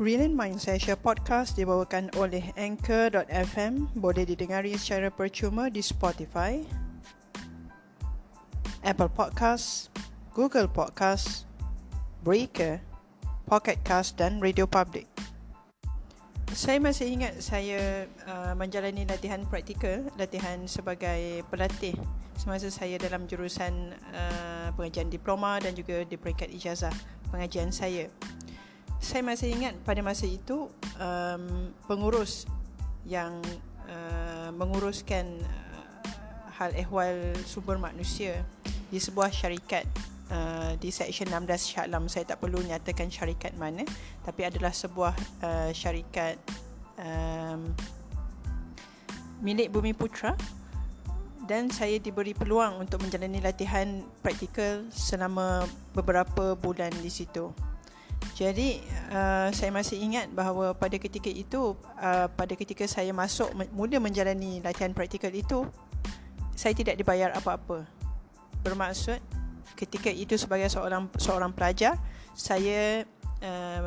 Brilliant Mind Session Podcast dibawakan oleh Anchor.fm Boleh didengari secara percuma di Spotify Apple Podcast Google Podcast Breaker Pocket Cast dan Radio Public. Saya masih ingat saya uh, menjalani latihan praktikal, latihan sebagai pelatih semasa saya dalam jurusan uh, pengajian diploma dan juga di peringkat ijazah pengajian saya saya masih ingat pada masa itu um, pengurus yang uh, menguruskan uh, hal ehwal sumber manusia di sebuah syarikat uh, di seksyen 16 Shah Alam saya tak perlu nyatakan syarikat mana tapi adalah sebuah uh, syarikat um, milik Bumi Putra dan saya diberi peluang untuk menjalani latihan praktikal selama beberapa bulan di situ. Jadi uh, saya masih ingat bahawa pada ketika itu uh, pada ketika saya masuk mula menjalani latihan praktikal itu saya tidak dibayar apa-apa. Bermaksud ketika itu sebagai seorang seorang pelajar saya uh,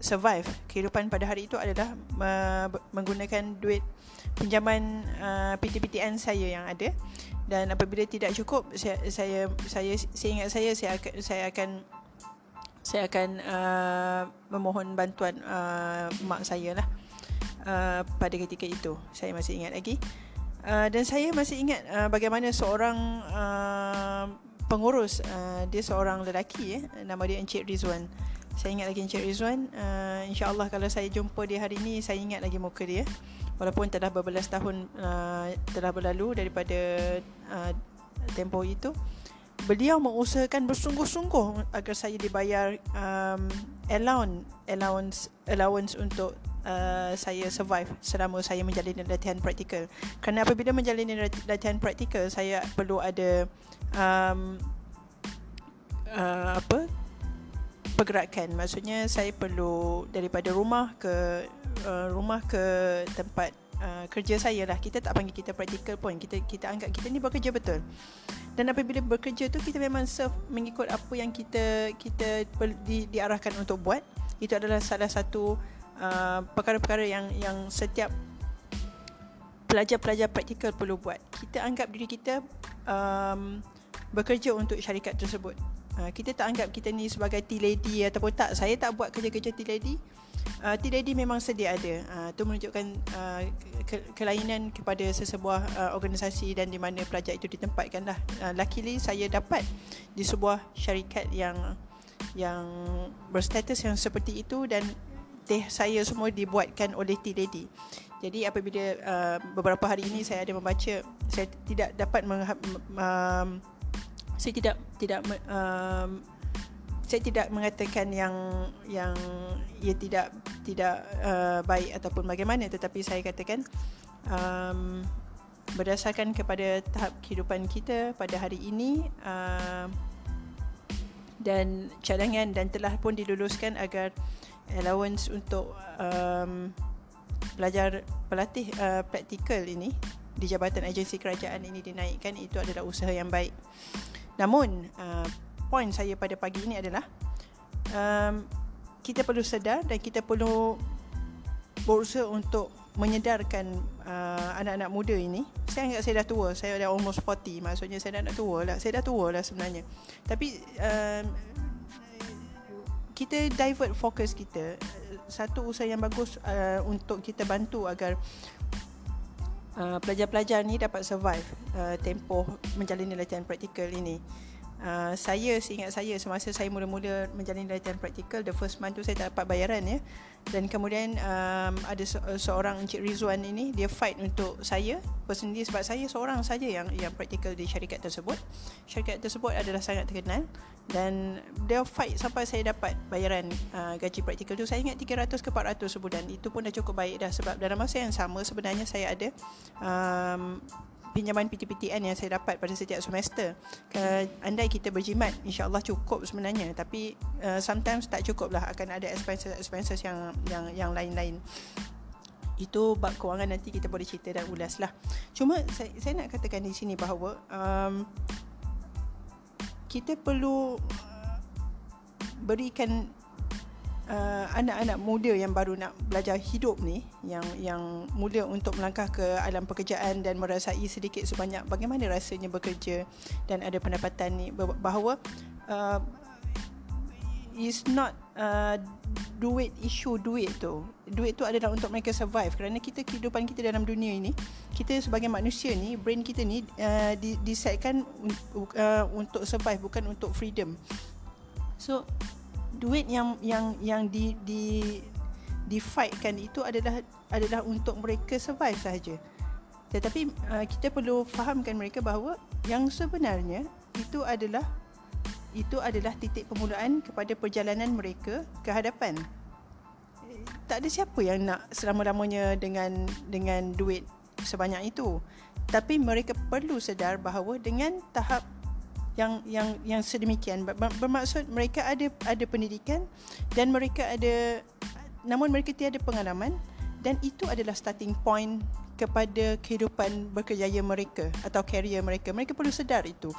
survive kehidupan pada hari itu adalah uh, menggunakan duit pinjaman uh, PT-PTN saya yang ada dan apabila tidak cukup saya saya saya, saya ingat saya saya akan saya akan saya akan uh, memohon bantuan uh, mak saya lah uh, pada ketika itu. Saya masih ingat lagi. Uh, dan saya masih ingat uh, bagaimana seorang uh, pengurus uh, dia seorang lelaki eh, nama dia Encik Rizwan. Saya ingat lagi Encik Rizwan uh, insyaAllah kalau saya jumpa dia hari ini saya ingat lagi muka dia. Walaupun telah berbelas tahun uh, telah berlalu daripada uh, tempoh itu beliau mengusahakan bersungguh-sungguh agar saya dibayar um, allowance allowance allowance untuk uh, saya survive selama saya menjalani latihan praktikal. Kerana apabila menjalani latihan praktikal saya perlu ada um, uh, apa pergerakan. Maksudnya saya perlu daripada rumah ke uh, rumah ke tempat uh, kerja saya lah. Kita tak panggil kita praktikal pun. Kita kita anggap kita ni bekerja betul. Dan apabila bekerja tu kita memang serve mengikut apa yang kita kita di, diarahkan untuk buat. Itu adalah salah satu uh, perkara-perkara yang yang setiap pelajar-pelajar praktikal perlu buat. Kita anggap diri kita um, bekerja untuk syarikat tersebut. Uh, kita tak anggap kita ni sebagai tea lady ataupun tak. Saya tak buat kerja-kerja tea lady uh, TDD memang sedia ada. Uh, itu menunjukkan uh, ke- kelainan kepada sesebuah uh, organisasi dan di mana pelajar itu ditempatkan lah. Uh, luckily saya dapat di sebuah syarikat yang yang berstatus yang seperti itu dan teh saya semua dibuatkan oleh TDD. Jadi apabila uh, beberapa hari ini saya ada membaca saya tidak dapat mengha- um, saya tidak tidak um, saya tidak mengatakan yang yang ia tidak tidak uh, baik ataupun bagaimana tetapi saya katakan um, berdasarkan kepada tahap kehidupan kita pada hari ini uh, dan cadangan dan telah pun diluluskan agar allowance untuk um, belajar pelatih uh, praktikal ini di Jabatan Agensi Kerajaan ini dinaikkan itu adalah usaha yang baik. Namun uh, point saya pada pagi ini adalah um, kita perlu sedar dan kita perlu berusaha untuk menyedarkan uh, anak-anak muda ini. Saya anggap saya dah tua saya dah almost 40 maksudnya saya dah nak tua lah saya dah tua lah sebenarnya. Tapi um, kita divert fokus kita. Satu usaha yang bagus uh, untuk kita bantu agar uh, pelajar-pelajar ni dapat survive uh, tempoh menjalani latihan praktikal ini uh, saya seingat saya semasa saya mula-mula menjalani latihan praktikal the first month tu saya tak dapat bayaran ya. Dan kemudian um, ada se- seorang Encik Rizwan ini dia fight untuk saya personally sebab saya seorang saja yang yang praktikal di syarikat tersebut. Syarikat tersebut adalah sangat terkenal dan dia fight sampai saya dapat bayaran uh, gaji praktikal tu. Saya ingat 300 ke 400 sebulan. Itu pun dah cukup baik dah sebab dalam masa yang sama sebenarnya saya ada um, pinjaman PTPTN yang saya dapat pada setiap semester. Uh, andai kita berjimat, insya-Allah cukup sebenarnya, tapi uh, sometimes tak cukup lah akan ada expenses expenses yang yang yang lain-lain. Itu bab kewangan nanti kita boleh cerita dan ulas lah. Cuma saya, saya nak katakan di sini bahawa um, kita perlu berikan uh, anak-anak muda yang baru nak belajar hidup ni yang yang mula untuk melangkah ke alam pekerjaan dan merasai sedikit sebanyak bagaimana rasanya bekerja dan ada pendapatan ni bahawa uh, is not uh, duit isu duit tu. Duit tu adalah untuk mereka survive. Kerana kita kehidupan kita dalam dunia ini kita sebagai manusia ni brain kita ni uh, di disetkan uh, untuk survive bukan untuk freedom. So duit yang yang yang di di di fightkan itu adalah adalah untuk mereka survive sahaja tetapi uh, kita perlu fahamkan mereka bahawa yang sebenarnya itu adalah itu adalah titik permulaan kepada perjalanan mereka ke hadapan. Tak ada siapa yang nak selama-lamanya dengan dengan duit sebanyak itu. Tapi mereka perlu sedar bahawa dengan tahap yang yang yang sedemikian. Bermaksud mereka ada ada pendidikan dan mereka ada namun mereka tiada pengalaman dan itu adalah starting point kepada kehidupan berkejaya mereka atau career mereka. Mereka perlu sedar itu.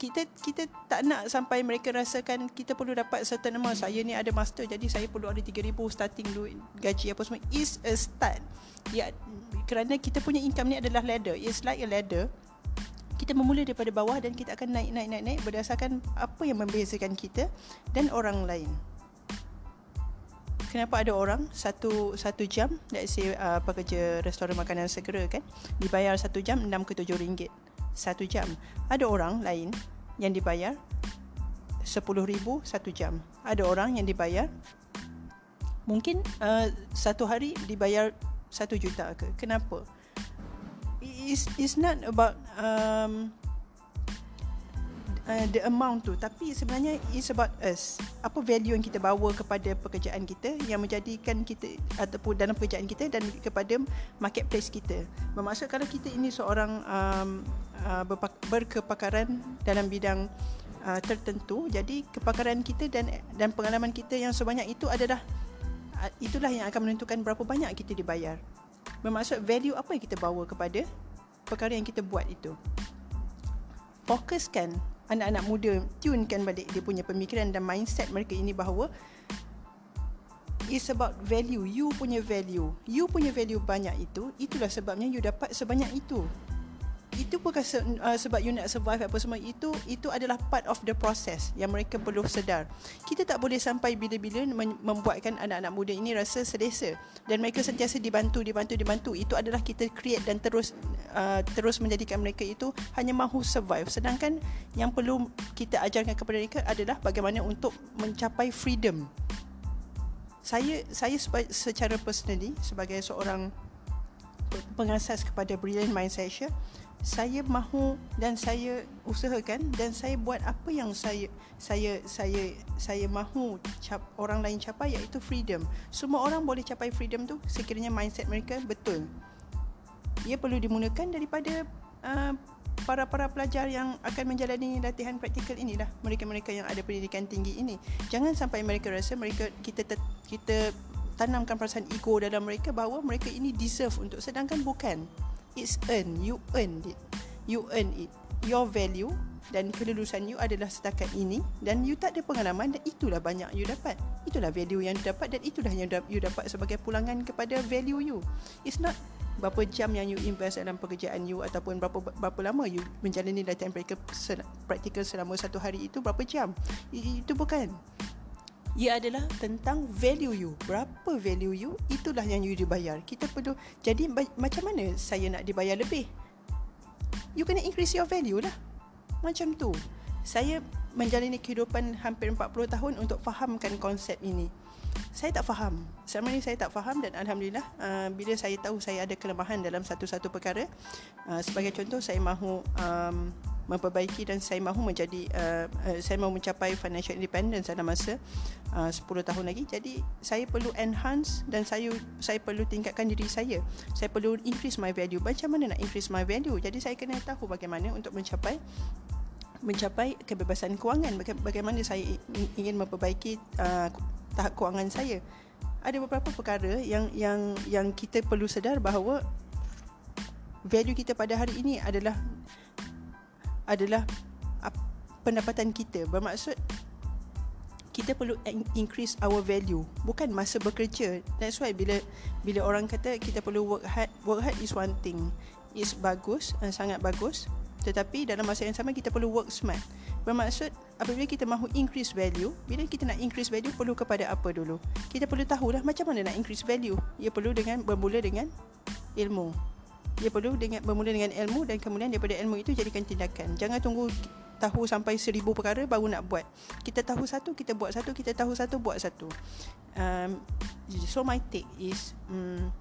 Kita kita tak nak sampai mereka rasakan kita perlu dapat certain amount. Saya ni ada master jadi saya perlu ada 3000 starting duit gaji apa semua. Is a start. Ya kerana kita punya income ni adalah ladder. It's like a ladder kita memula daripada bawah dan kita akan naik naik naik naik berdasarkan apa yang membezakan kita dan orang lain kenapa ada orang satu satu jam let's say uh, pekerja restoran makanan segera kan dibayar satu jam 6 ke 7 ringgit satu jam. Ada orang lain yang dibayar sepuluh ribu satu jam. Ada orang yang dibayar mungkin uh, satu hari dibayar satu juta ke. Kenapa? It's, it's not about um, uh, the amount tu. Tapi sebenarnya it's about us. Apa value yang kita bawa kepada pekerjaan kita yang menjadikan kita ataupun dalam pekerjaan kita dan kepada marketplace kita. Bermaksud kalau kita ini seorang um, uh, berkepakaran dalam bidang uh, tertentu jadi kepakaran kita dan dan pengalaman kita yang sebanyak itu adalah uh, itulah yang akan menentukan berapa banyak kita dibayar. Bermaksud value apa yang kita bawa kepada perkara yang kita buat itu. Fokuskan anak-anak muda tunekan balik dia punya pemikiran dan mindset mereka ini bahawa it's about value. You punya value. You punya value banyak itu itulah sebabnya you dapat sebanyak itu itu bukan se- uh, sebab you nak survive apa semua itu itu adalah part of the process yang mereka perlu sedar. Kita tak boleh sampai bila-bila membuatkan anak-anak muda ini rasa selesa. Dan mereka sentiasa dibantu dibantu dibantu. Itu adalah kita create dan terus uh, terus menjadikan mereka itu hanya mahu survive. Sedangkan yang perlu kita ajarkan kepada mereka adalah bagaimana untuk mencapai freedom. Saya saya secara personally sebagai seorang pengasas kepada Brilliant Mind Session saya mahu dan saya usahakan dan saya buat apa yang saya saya saya saya mahu cap, orang lain capai iaitu freedom. Semua orang boleh capai freedom tu sekiranya mindset mereka betul. Ia perlu dimulakan daripada uh, para-para pelajar yang akan menjalani latihan praktikal inilah mereka-mereka yang ada pendidikan tinggi ini. Jangan sampai mereka rasa mereka kita kita tanamkan perasaan ego dalam mereka bahawa mereka ini deserve untuk sedangkan bukan it's earn you earn it. You earn it. Your value dan kelulusan you adalah setakat ini dan you tak ada pengalaman dan itulah banyak you dapat. Itulah value yang you dapat dan itulah yang you dapat sebagai pulangan kepada value you. It's not berapa jam yang you invest dalam pekerjaan you ataupun berapa berapa lama you menjalani latihan praktikal selama satu hari itu berapa jam. Itu bukan ia adalah tentang value you. Berapa value you, itulah yang you dibayar. Kita perlu, jadi macam mana saya nak dibayar lebih? You kena increase your value lah. Macam tu. Saya menjalani kehidupan hampir 40 tahun untuk fahamkan konsep ini. Saya tak faham. Selama ni saya tak faham dan Alhamdulillah uh, bila saya tahu saya ada kelemahan dalam satu-satu perkara. Uh, sebagai contoh, saya mahu um, memperbaiki dan saya mahu menjadi uh, uh, saya mahu mencapai financial independence dalam masa uh, 10 tahun lagi. Jadi saya perlu enhance dan saya saya perlu tingkatkan diri saya. Saya perlu increase my value. Macam mana nak increase my value? Jadi saya kena tahu bagaimana untuk mencapai mencapai kebebasan kewangan. Bagaimana saya ingin memperbaiki uh, tahap kewangan saya. Ada beberapa perkara yang yang yang kita perlu sedar bahawa value kita pada hari ini adalah adalah pendapatan kita. Bermaksud kita perlu increase our value. Bukan masa bekerja. That's why bila bila orang kata kita perlu work hard work hard is one thing. Is bagus uh, sangat bagus. Tetapi dalam masa yang sama kita perlu work smart. Bermaksud apabila kita mahu increase value bila kita nak increase value perlu kepada apa dulu? Kita perlu tahulah macam mana nak increase value. Ia perlu dengan bermula dengan ilmu ia perlu dengan bermula dengan ilmu dan kemudian daripada ilmu itu jadikan tindakan jangan tunggu tahu sampai seribu perkara baru nak buat. Kita tahu satu, kita buat satu, kita tahu satu, buat satu. Um, so my take is, um,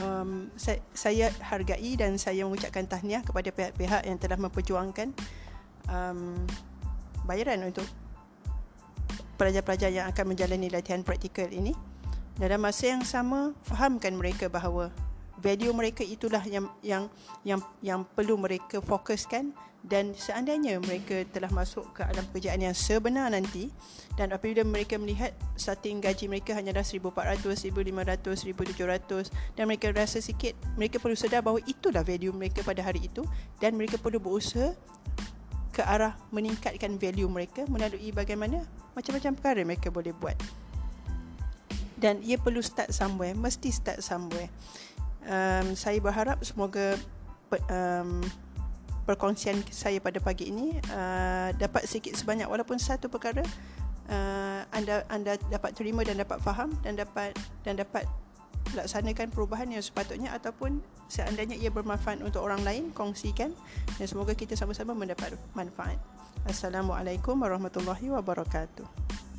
um, saya, saya hargai dan saya mengucapkan tahniah kepada pihak-pihak yang telah memperjuangkan um, bayaran untuk pelajar-pelajar yang akan menjalani latihan praktikal ini. Dalam masa yang sama, fahamkan mereka bahawa value mereka itulah yang yang yang yang perlu mereka fokuskan. Dan seandainya mereka telah masuk ke alam pekerjaan yang sebenar nanti dan apabila mereka melihat starting gaji mereka hanyalah 1400 1500 1700 dan mereka rasa sikit mereka perlu sedar bahawa itulah value mereka pada hari itu dan mereka perlu berusaha ke arah meningkatkan value mereka melalui bagaimana macam-macam perkara mereka boleh buat. Dan ia perlu start somewhere mesti start somewhere um, saya berharap semoga um, perkongsian saya pada pagi ini uh, dapat sedikit sebanyak walaupun satu perkara uh, anda anda dapat terima dan dapat faham dan dapat dan dapat laksanakan perubahan yang sepatutnya ataupun seandainya ia bermanfaat untuk orang lain kongsikan dan semoga kita sama-sama mendapat manfaat. Assalamualaikum warahmatullahi wabarakatuh.